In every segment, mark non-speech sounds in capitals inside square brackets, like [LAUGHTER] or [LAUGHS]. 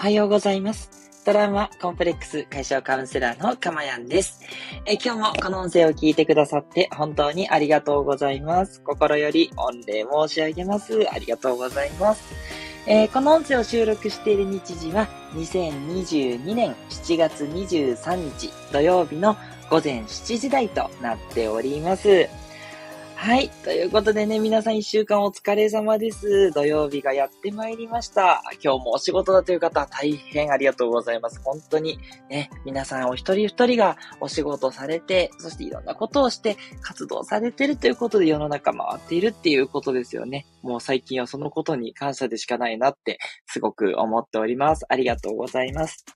おはようございます。トラウマコンプレックス解消カウンセラーのかまやんです。え今日もこの音声を聞いてくださって本当にありがとうございます。心より御礼申し上げます。ありがとうございます。えーこの音声を収録している日時は2022年7月23日土曜日の午前7時台となっております。はい。ということでね、皆さん一週間お疲れ様です。土曜日がやってまいりました。今日もお仕事だという方、大変ありがとうございます。本当にね、皆さんお一人一人がお仕事されて、そしていろんなことをして活動されてるということで世の中回っているっていうことですよね。もう最近はそのことに感謝でしかないなってすごく思っております。ありがとうございます。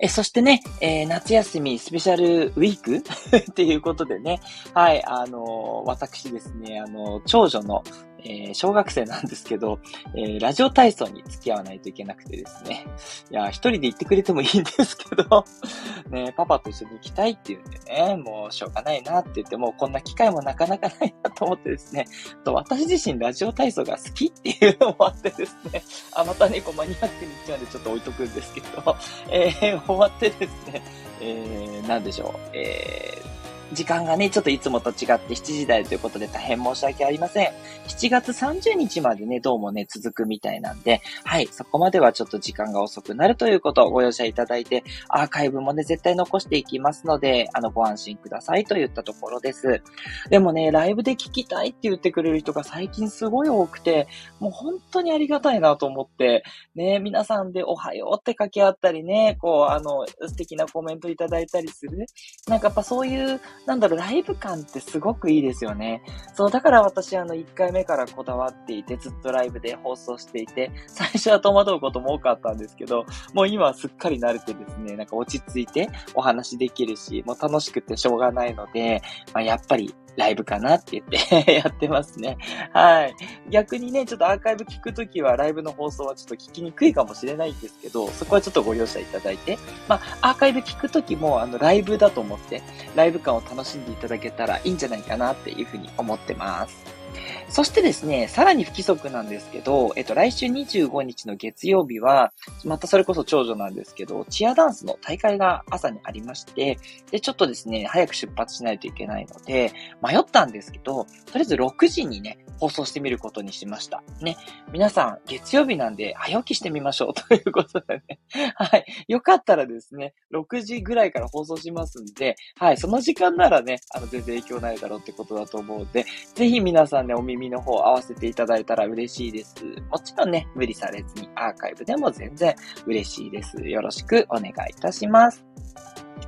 え、そしてね、えー夏休みスペシャルウィークっていうことでね、はい、あのー私ですね、あのー長女の、えー小学生なんですけど、えーラジオ体操に付き合わないといけなくてですね。いや、一人で行ってくれてもいいんですけど、[LAUGHS] ね、パパと一緒に行きたいって言うんでね、もうしょうがないなって言って、もうこんな機会もなかなかないなと思ってですね、と私自身ラジオ体操が好きっていうのもあってですね、あ、またね、こうマニアックに言っちゃうんでちょっと置いとくんですけど、えー終わってですね、えー、なんでしょう、えー、時間がね、ちょっといつもと違って7時台ということで大変申し訳ありません。7月30日までね、どうもね、続くみたいなんで、はい、そこまではちょっと時間が遅くなるということをご容赦いただいて、アーカイブもね、絶対残していきますので、あの、ご安心くださいと言ったところです。でもね、ライブで聞きたいって言ってくれる人が最近すごい多くて、もう本当にありがたいなと思って、ね、皆さんでおはようって掛け合ったりね、こう、あの、素敵なコメントいただいたりする。なんかやっぱそういう、なんだろう、ライブ感ってすごくいいですよね。そう、だから私、あの、1回目からこだわっていて、ずっとライブで放送していて、最初は戸惑うことも多かったんですけど、もう今はすっかり慣れてですね、なんか落ち着いてお話できるし、もう楽しくてしょうがないので、まあ、やっぱりライブかなって言ってやってますね。はい。逆にね、ちょっとアーカイブ聞くときは、ライブの放送はちょっと聞きにくいかもしれないんですけど、そこはちょっとご容赦いただいて、まあ、アーカイブ聞くときも、あの、ライブだと思って、ライブ感を楽しんでいただけたらいいんじゃないかなっていうふうに思ってます。そしてですね、さらに不規則なんですけど、えっと、来週25日の月曜日は、またそれこそ長女なんですけど、チアダンスの大会が朝にありまして、で、ちょっとですね、早く出発しないといけないので、迷ったんですけど、とりあえず6時にね、放送してみることにしました。ね。皆さん、月曜日なんで早起きしてみましょう [LAUGHS] ということでね。はい。よかったらですね、6時ぐらいから放送しますんで、はい。その時間ならね、あの、全然影響ないだろうってことだと思うので、ぜひ皆さんさんね、お耳の方合わせていただいたら嬉しいです。もちろんね、無理されずにアーカイブでも全然嬉しいです。よろしくお願いいたします。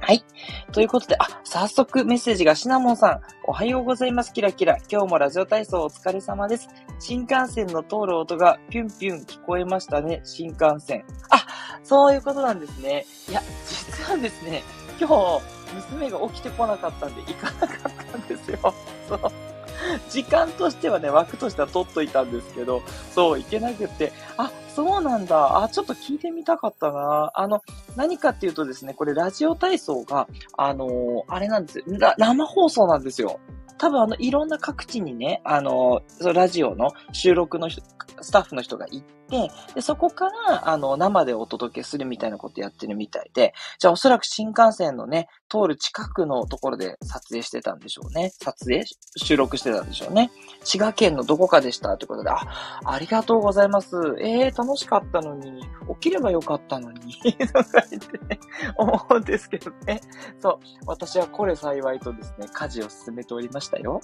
はい。ということで、あ、早速メッセージがシナモンさん。おはようございます。キラキラ。今日もラジオ体操お疲れ様です。新幹線の通る音がピュンピュン聞こえましたね。新幹線。あ、そういうことなんですね。いや、実はですね、今日、娘が起きてこなかったんで行かなかったんですよ。そう。時間としてはね、枠としては取っといたんですけど、そう、いけなくって、あ、そうなんだ。あ、ちょっと聞いてみたかったな。あの、何かっていうとですね、これラジオ体操が、あのーあれなんですよ。生放送なんですよ。多分あの、いろんな各地にね、あのーそのラジオの収録のスタッフの人が行って、で、そこから、あの、生でお届けするみたいなことやってるみたいで、じゃあおそらく新幹線のね、通る近くのところで撮影してたんでしょうね。撮影？収録してたんでしょうね。滋賀県のどこかでしたということで、あ、ありがとうございます。えー、楽しかったのに、起きればよかったのに、[LAUGHS] とか言って、思うんですけどね。そう、私はこれ幸いとですね、家事を進めておりましたよ。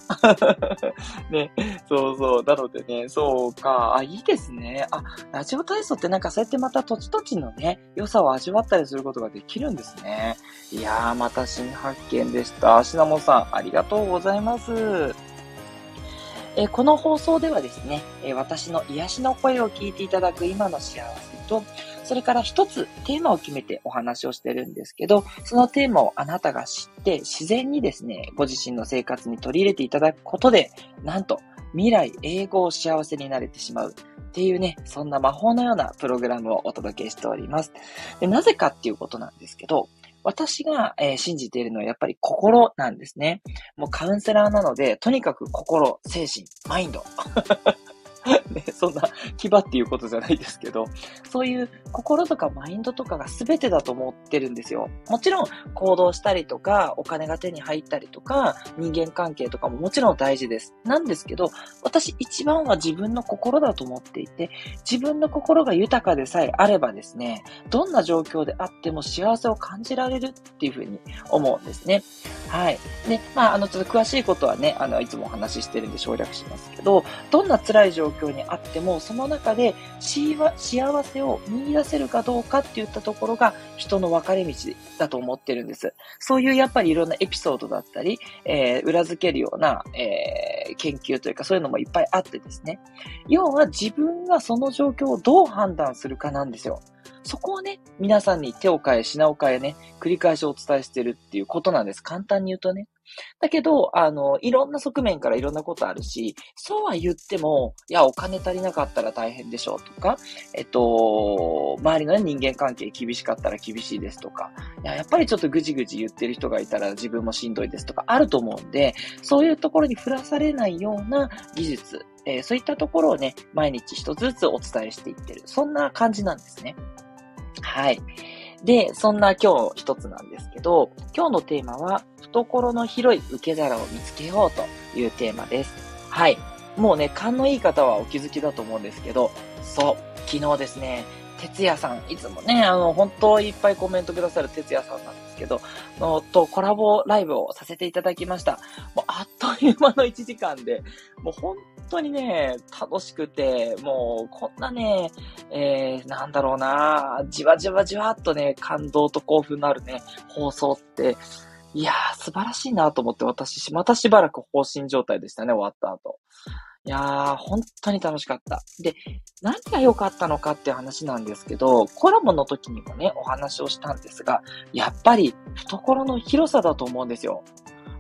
[LAUGHS] ね、そうそう。なのでね、そうか、あ、いいですね。あ、ラジオ体操ってなんかそうやってまた土地土地のね、良さを味わったりすることができるんですね。いやー、また新発見でした。シナモンさん、ありがとうございます。えーこの放送ではですね、えー私の癒しの声を聞いていただく今の幸せと、それから一つテーマを決めてお話をしてるんですけど、そのテーマをあなたが知って自然にですね、ご自身の生活に取り入れていただくことで、なんと未来英語を幸せになれてしまうっていうね、そんな魔法のようなプログラムをお届けしております。でなぜかっていうことなんですけど、私が、えー信じているのはやっぱり心なんですね。もうカウンセラーなので、とにかく心、精神、マインド。[LAUGHS] ね、そんな、牙っていうことじゃないですけど、そういう、心とかマインドとかが全てだと思ってるんですよ。もちろん行動したりとか、お金が手に入ったりとか、人間関係とかももちろん大事です。なんですけど、私一番は自分の心だと思っていて、自分の心が豊かでさえあればですね、どんな状況であっても幸せを感じられるっていうふうに思うんですね。はい。で、まあ、あの、ちょっと詳しいことはね、あの、いつもお話ししてるんで省略しますけど、どんな辛い状況にあっても、その中で幸せを見出せるかどうかっていったところが人の分かれ道だと思ってるんです。そういうやっぱりいろんなエピソードだったり、えー、裏付けるような、えー、研究というかそういうのもいっぱいあってですね。要は自分がその状況をどう判断するかなんですよ。そこをね、皆さんに手を変え、品を変えね、繰り返しお伝えしてるっていうことなんです。簡単に言うとね。だけど、あの、いろんな側面からいろんなことあるし、そうは言っても、いや、お金足りなかったら大変でしょうとか、えっと、周りの、人間関係厳しかったら厳しいですとか、いや、やっぱりちょっとぐじぐじ言ってる人がいたら自分もしんどいですとかあると思うんで、そういうところに振らされないような技術、えー、そういったところをね、毎日一つずつお伝えしていってる。そんな感じなんですね。はい。で、そんな今日一つなんですけど、今日のテーマは、懐の広い受け皿を見つけようというテーマです。はい。もうね、勘のいい方はお気づきだと思うんですけど、そう、昨日ですね、哲也さん、いつもね、あの、本当いっぱいコメントくださる哲也さんなんですけど、のとコラボライブをさせていただきました。もうあっという間の1時間で、もう本当にね、楽しくて、もうこんなね、えー、なんだろうな、じわじわじわっとね、感動と興奮のあるね、放送って、いやー、素晴らしいなと思って私、またしばらく放心状態でしたね、終わった後。いやー、本当に楽しかった。で、何が良かったのかっていう話なんですけど、コラボの時にもね、お話をしたんですが、やっぱり懐の広さだと思うんですよ。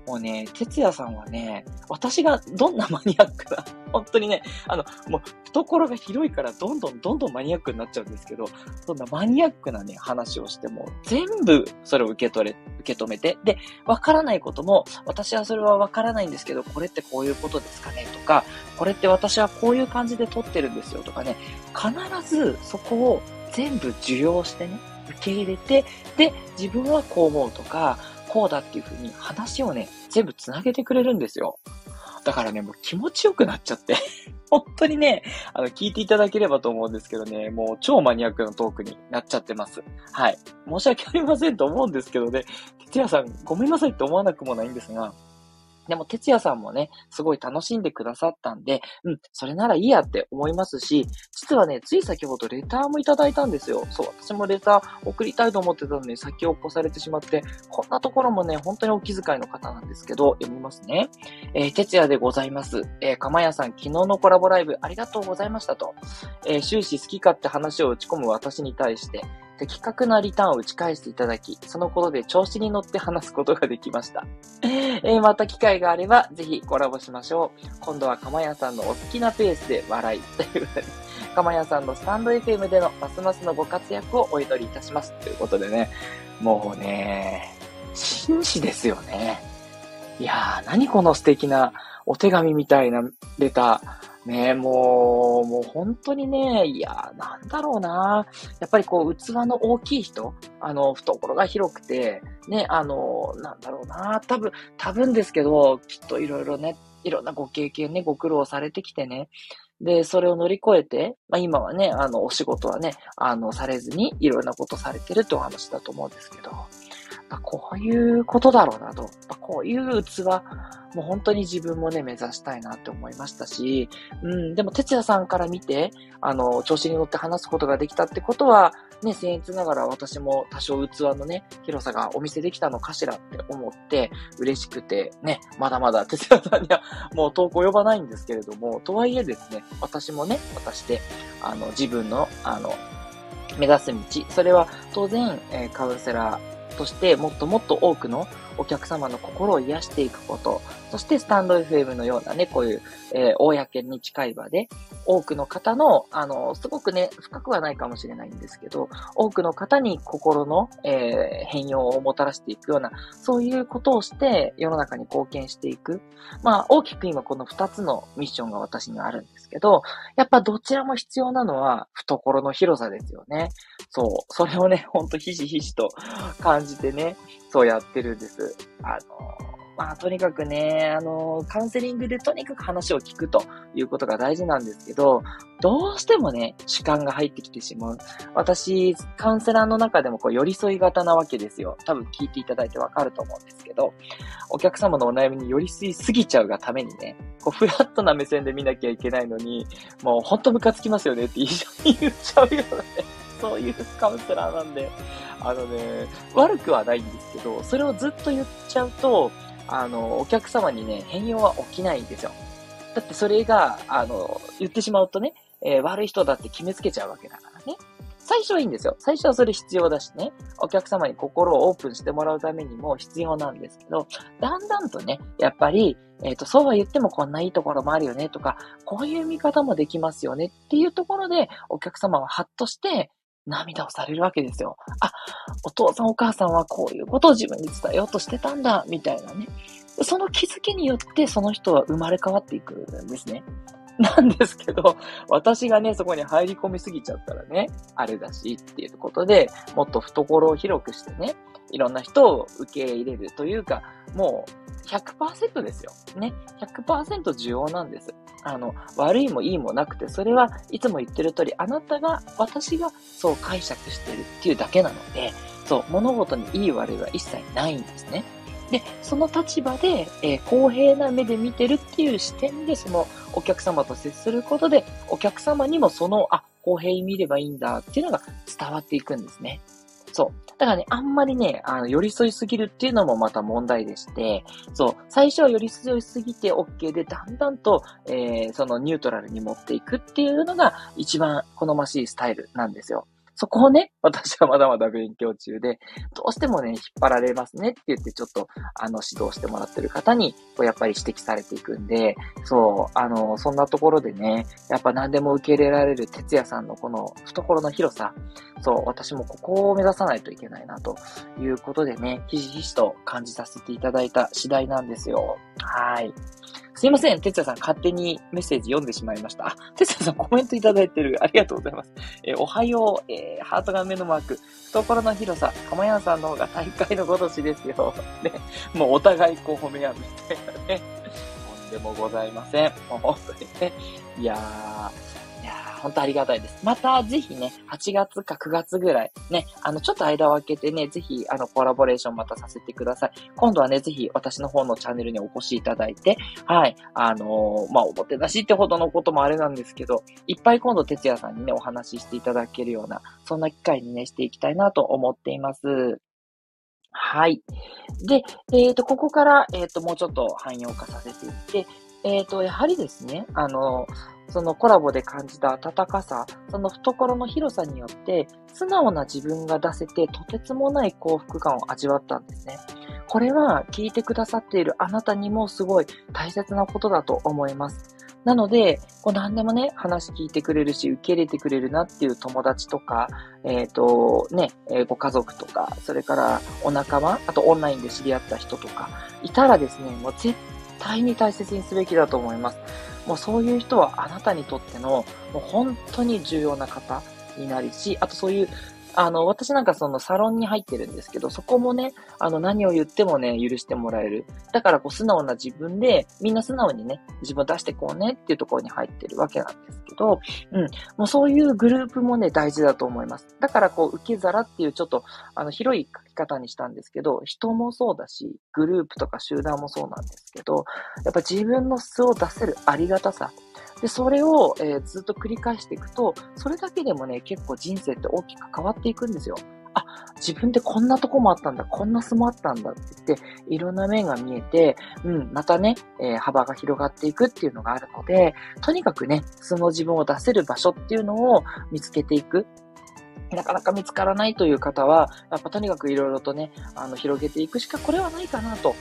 もうね、哲也さんはね、私がどんなマニアックな、[LAUGHS] 本当にね、あの、もう、懐が広いからどんどんどんどんマニアックになっちゃうんですけど、そんなマニアックなね、話をしても、全部それを受け取れ、受け止めて、で、わからないことも、私はそれはわからないんですけど、これってこういうことですかねとか、これって私はこういう感じで撮ってるんですよとかね、必ずそこを全部受容してね、受け入れて、で、自分はこう思うとか、こうだっていう風に話をね、全部繋げてくれるんですよ。だからね、もう気持ちよくなっちゃって [LAUGHS] 本当にね、あの、聞いていただければと思うんですけどね、もう超マニアックなトークになっちゃってます。はい。申し訳ありませんと思うんですけどね、哲也さんごめんなさいって思わなくもないんですが、でも、哲也さんもね、すごい楽しんでくださったんで、うん、それならいいやって思いますし、実はね、つい先ほどレターもいただいたんですよ。そう、私もレター送りたいと思ってたのに先を越されてしまって、こんなところもね、本当にお気遣いの方なんですけど、読みますね。えー、哲也でございます。えー、かまやさん、昨日のコラボライブありがとうございましたと。えー、終始好き勝手話を打ち込む私に対して、的確なリターンを打ち返していただき、そのことで調子に乗って話すことができました。えー、また機会があれば、ぜひコラボしましょう。今度はかまやさんのお好きなペースで笑い。ということで、かまやさんのスタンド FM でのますますのご活躍をお祈りいたします。ということでね、もうね、紳士ですよね。いやー、何この素敵なお手紙みたいなレター。ねえもう、もう本当にね、いや、なんだろうな。やっぱりこう、器の大きい人、あの、懐が広くて、ね、あの、なんだろうな。多分、多分ですけど、きっといろいろね、いろんなご経験ね、ご苦労されてきてね。で、それを乗り越えて、まあ今はね、あの、お仕事はね、あの、されずに、いろんなことされてるってお話だと思うんですけど。こういうことだろうなと。こういう器、もう本当に自分もね、目指したいなって思いましたし、うん、でも、哲也さんから見て、あの、調子に乗って話すことができたってことは、ね、僭越ながら私も多少器のね、広さがお見せできたのかしらって思って、嬉しくて、ね、まだまだ哲也さんにはもう投稿呼ばないんですけれども、とはいえですね、私もね、私で、あの、自分の、あの、目指す道、それは当然、えー、カウンセラー、としてもっともっと多くのお客様の心を癒していくこと、そしてスタンド FM のようなね、こういう、えー、公に近い場で、多くの方の、あの、すごくね、深くはないかもしれないんですけど、多くの方に心の、えー、変容をもたらしていくような、そういうことをして世の中に貢献していく。まあ、大きく今この二つのミッションが私にはあるんですけど、やっぱどちらも必要なのは懐の広さですよね。そう。それをね、ほんとひしひしと感じてね、そうやってるんです。あのまあ、とにかくね、あの、カウンセリングでとにかく話を聞くということが大事なんですけど、どうしてもね、主観が入ってきてしまう。私、カウンセラーの中でもこう寄り添い型なわけですよ。多分聞いていただいてわかると思うんですけど、お客様のお悩みに寄り添いすぎちゃうがためにね、こうフラットな目線で見なきゃいけないのに、もうほんとムカつきますよねって一緒に言っちゃうようなね、そういうカウンセラーなんで、あのね、悪くはないんですけど、それをずっと言っちゃうと、あの、お客様にね、変容は起きないんですよ。だってそれが、あの、言ってしまうとね、えー、悪い人だって決めつけちゃうわけだからね。最初はいいんですよ。最初はそれ必要だしね。お客様に心をオープンしてもらうためにも必要なんですけど、だんだんとね、やっぱり、えっ、ー、と、そうは言ってもこんないいところもあるよねとか、こういう見方もできますよねっていうところで、お客様はハッとして、涙をされるわけですよ。あ、お父さんお母さんはこういうことを自分に伝えようとしてたんだ、みたいなね。その気づきによってその人は生まれ変わっていくんですね。なんですけど、私がね、そこに入り込みすぎちゃったらね、あれだしっていうことで、もっと懐を広くしてね、いろんな人を受け入れるというか、もう100%ですよ。ね。100%需要なんです。あの、悪いもいいもなくて、それはいつも言ってる通り、あなたが、私がそう解釈してるっていうだけなので、そう、物事にいい悪いは一切ないんですね。で、その立場で、えー、公平な目で見てるっていう視点で、そのお客様と接することで、お客様にもその、あ、公平に見ればいいんだっていうのが伝わっていくんですね。そう。だからね、あんまりね、あの、寄り添いすぎるっていうのもまた問題でして、そう、最初は寄り添いすぎて OK で、だんだんと、えー、そのニュートラルに持っていくっていうのが一番好ましいスタイルなんですよ。そこをね、[LAUGHS] 私はまだまだ勉強中で、どうしてもね、引っ張られますねって言って、ちょっと、あの、指導してもらってる方に、こう、やっぱり指摘されていくんで、そう、あの、そんなところでね、やっぱ何でも受け入れられる哲也さんのこの懐の広さ、そう、私もここを目指さないといけないな、ということでね、ひしひしと感じさせていただいた次第なんですよ。はい。すいません。哲也さん、勝手にメッセージ読んでしまいました。あ、哲也さん、コメントいただいてる。ありがとうございます。えー、おはよう、えー、ハートが目のマーク。懐の広さ、かまやんさんの方が大会のごとしですよ。[LAUGHS] ね。もうお互いこう褒め合うみたいなね。とんでもございません。もう本当にね。いやー、本当ありがたいです。また、ぜひね、8月か9月ぐらい、ね、あの、ちょっと間を空けてね、ぜひ、あの、コラボレーションまたさせてください。今度はね、ぜひ、私の方のチャンネルにお越しいただいて、はい、あのー、まあ、おもてなしってほどのこともあれなんですけど、いっぱい今度、哲也さんにね、お話ししていただけるような、そんな機会にね、していきたいなと思っています。はい。で、えっ、ー、と、ここから、えっ、ー、と、もうちょっと汎用化させていって、えっ、と、やはりですね、あの、そのコラボで感じた温かさ、その懐の広さによって、素直な自分が出せて、とてつもない幸福感を味わったんですね。これは聞いてくださっているあなたにもすごい大切なことだと思います。なので、こう何でもね、話聞いてくれるし、受け入れてくれるなっていう友達とか、えっ、ー、と、ね、えー、ご家族とか、それからお仲間、あとオンラインで知り合った人とか、いたらですね、もう絶対に大切にすべきだと思います。もうそういう人はあなたにとっての、もう本当に重要な方になるし、あとそういうあの、私なんかそのサロンに入ってるんですけど、そこもね、あの、何を言ってもね、許してもらえる。だから、こう、素直な自分で、みんな素直にね、自分を出してこうねっていうところに入ってるわけなんですけど、うん。もうそういうグループもね、大事だと思います。だから、こう、受け皿っていうちょっと、あの、広い書き方にしたんですけど、人もそうだし、グループとか集団もそうなんですけど、やっぱ自分の素を出せるありがたさ、で、それを、えー、ずっと繰り返していくと、それだけでもね、結構人生って大きく変わっていくんですよ。あ、自分ってこんなとこもあったんだ、こんな素もあったんだって言って、いろんな面が見えて、うん、またね、えー、幅が広がっていくっていうのがあるので、とにかくね、素の自分を出せる場所っていうのを見つけていく。なかなか見つからないという方は、やっぱとにかくいろいろとね、あの、広げていくしかこれはないかなと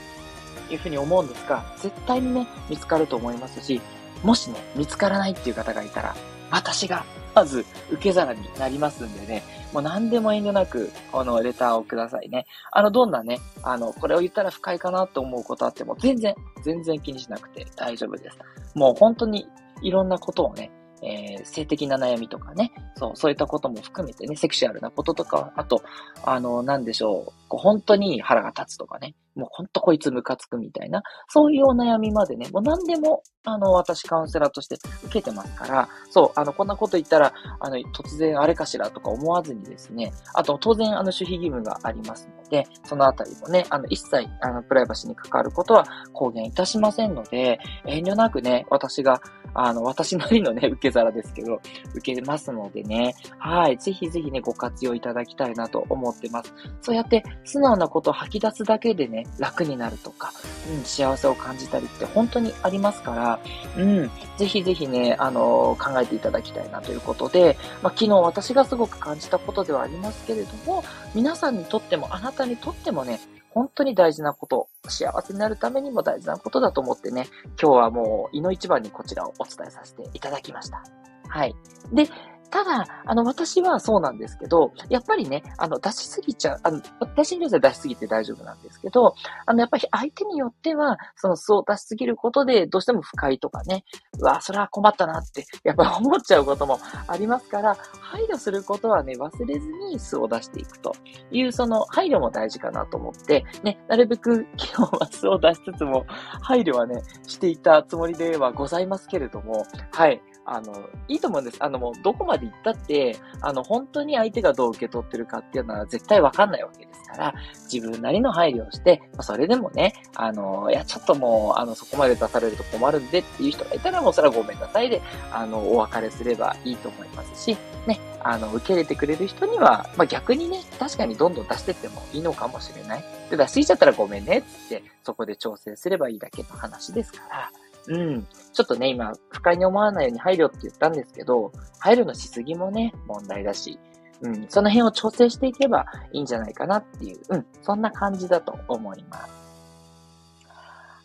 いうふうに思うんですが、絶対にね、見つかると思いますし、もしね、見つからないっていう方がいたら、私が、まず、受け皿になりますんでね、もう何でも遠慮なく、このレターをくださいね。あの、どんなね、あの、これを言ったら不快かなと思うことあっても、全然、全然気にしなくて大丈夫です。もう本当にいろんなことをね、えー、性的な悩みとかね、そう、そういったことも含めてね、セクシュアルなこととか、あと、あの、なんでしょう、こう本当に腹が立つとかね、もうほんとこいつムカつくみたいな、そういうお悩みまでね、もう何でも、あの、私カウンセラーとして受けてますから、そう、あの、こんなこと言ったら、あの、突然あれかしらとか思わずにですね、あと、当然、あの、守秘義務があります。で、そのあたりもね、あの、一切、あの、プライバシーに関わることは公言いたしませんので、遠慮なくね、私が、あの、私なりのね、[LAUGHS] 受け皿ですけど、受けますのでね、はい、ぜひぜひね、ご活用いただきたいなと思ってます。そうやって、素直なことを吐き出すだけでね、楽になるとか、うん、幸せを感じたりって本当にありますから、うん、ぜひぜひね、あのー、考えていただきたいなということで、まあ、昨日私がすごく感じたことではありますけれども、皆さんにとっても、あなたにとってもね、本当に大事なこと、幸せになるためにも大事なことだと思ってね、今日はもう、胃の一番にこちらをお伝えさせていただきました。はい。で、ただ、あの、私はそうなんですけど、やっぱりね、あの、出しすぎちゃう、あの、私には出しすぎて大丈夫なんですけど、あの、やっぱり相手によっては、その素を出しすぎることで、どうしても不快とかね、うわ、それは困ったなって、やっぱ思っちゃうこともありますから、配慮することはね、忘れずに素を出していくという、その配慮も大事かなと思って、ね、なるべく昨日は素を出しつつも、配慮はね、していたつもりではございますけれども、はい。あの、いいと思うんです。あの、もう、どこまで行ったって、あの、本当に相手がどう受け取ってるかっていうのは絶対わかんないわけですから、自分なりの配慮をして、まあ、それでもね、あの、いや、ちょっともう、あの、そこまで出されると困るんでっていう人がいたら、もうそれはごめんなさいで、あの、お別れすればいいと思いますし、ね、あの、受け入れてくれる人には、まあ、逆にね、確かにどんどん出してってもいいのかもしれない。で、出しすぎちゃったらごめんね、って、そこで調整すればいいだけの話ですから、うん。ちょっとね、今、不快に思わないように配慮って言ったんですけど、配慮のしすぎもね、問題だし、うん、その辺を調整していけばいいんじゃないかなっていう、うん、そんな感じだと思います。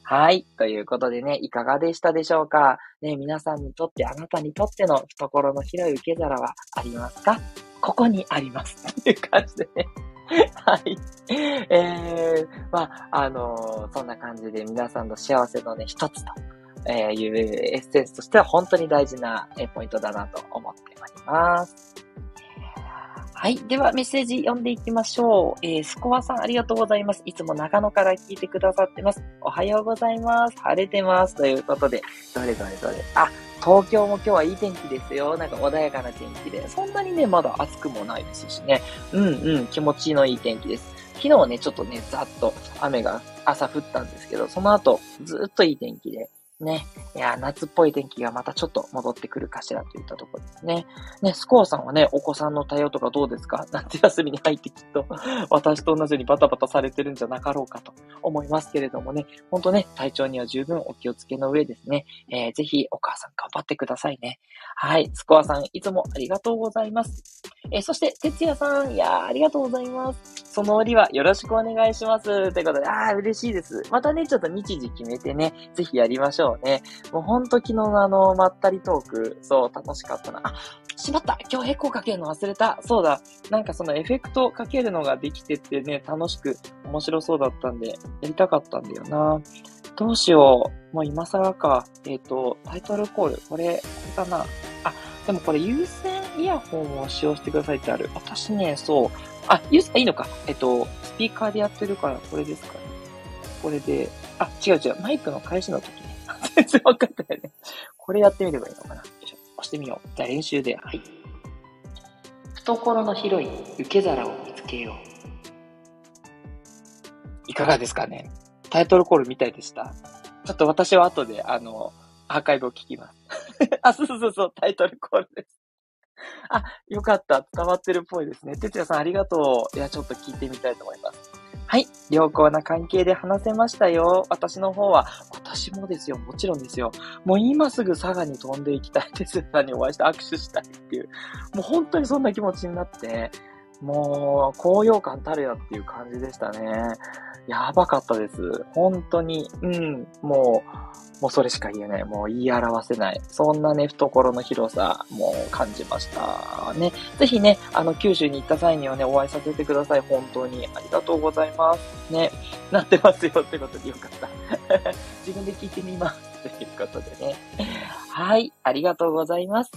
はい。ということでね、いかがでしたでしょうか？ね、皆さんにとって、あなたにとっての懐の広い受け皿はありますか？ここにあります。っていう感じでね。[LAUGHS] はい。えー、まあ、あのー、そんな感じで皆さんの幸せのね、一つとえー、いうエッセンスとしては本当に大事な、えポイントだなと思っております。はい。では、メッセージ読んでいきましょう。えー、スコアさんありがとうございます。いつも長野から聞いてくださってます。おはようございます。晴れてます。ということで、どれどれどれ。あ、東京も今日はいい天気ですよ。なんか穏やかな天気で。そんなにね、まだ暑くもないですしね。うんうん、気持ちのいい天気です。昨日ね、ちょっとね、ざっと雨が朝降ったんですけど、その後、ずっといい天気で、ね。いや、夏っぽい天気がまたちょっと戻ってくるかしらといったところですね。ね、スコアさんはね、お子さんの対応とかどうですか？[LAUGHS] 夏休みに入ってきっと、[LAUGHS] 私と同じようにバタバタされてるんじゃなかろうかと思いますけれどもね、ほんとね、体調には十分お気をつけの上ですね、えー、ぜひお母さん頑張ってくださいね。はい、スコアさん、いつもありがとうございます。え、そして、哲也さん、いやー、ありがとうございます。その折はよろしくお願いします。ということで、あー、嬉しいです。またね、ちょっと日時決めてね、ぜひやりましょうね。もうほんと昨日のあの、まったりトーク、そう、楽しかったな。あ、しまった今日エコーかけるの忘れたそうだなんかそのエフェクトかけるのができててね、楽しく面白そうだったんで、やりたかったんだよな。どうしよう。もう今更か。えっ、ー、と、タイトルコール。これ、これかな。あ、でもこれ優先イヤホンを使用してくださいってある。私ね、そう。あ、優先、いいのか。えっ、ー、と、スピーカーでやってるからこれですかね。これで、あ、違う違う。マイクの返しの時ね。[LAUGHS] 全然わかんないね。これやってみればいいのかな。よいしょ。押してみよう。じゃあ練習で。はい。懐の広い受け皿を見つけよう。いかがですかねタイトルコールみたいでした？ちょっと私は後で、あの、アーカイブを聞きます。[LAUGHS] あ、そうそうそう、タイトルコールです。あ、よかった。伝わってるっぽいですね。てつやさんありがとう。いや、ちょっと聞いてみたいと思います。はい。良好な関係で話せましたよ。私の方は。私もですよ。もちろんですよ。もう今すぐ佐賀に飛んでいきたい [LAUGHS] 哲也さんにお会いして握手したいっていう。もう本当にそんな気持ちになって。もう、高揚感たるやっていう感じでしたね。やばかったです。本当に。うん。もう、もうそれしか言えない。もう言い表せない。そんなね、懐の広さ、もう感じましたね。ぜひね、あの、九州に行った際にはね、お会いさせてください。本当に。ありがとうございます。ね。なってますよってことでよかった。[LAUGHS] 自分で聞いてみます。ということでね。はい。ありがとうございます。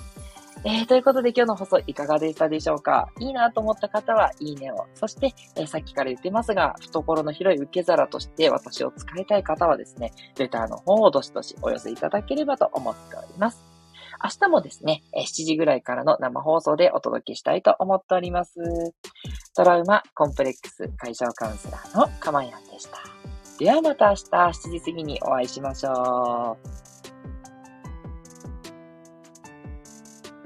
えー、ということで今日の放送いかがでしたでしょうか？いいなと思った方はいいねを。そして、えー、さっきから言ってますが、懐の広い受け皿として私を使いたい方はですね、レターの方をどしどしお寄せいただければと思っております。明日もですね、7時ぐらいからの生放送でお届けしたいと思っております。トラウマコンプレックス解消カウンセラーのかまやんでした。ではまた明日7時過ぎにお会いしましょう。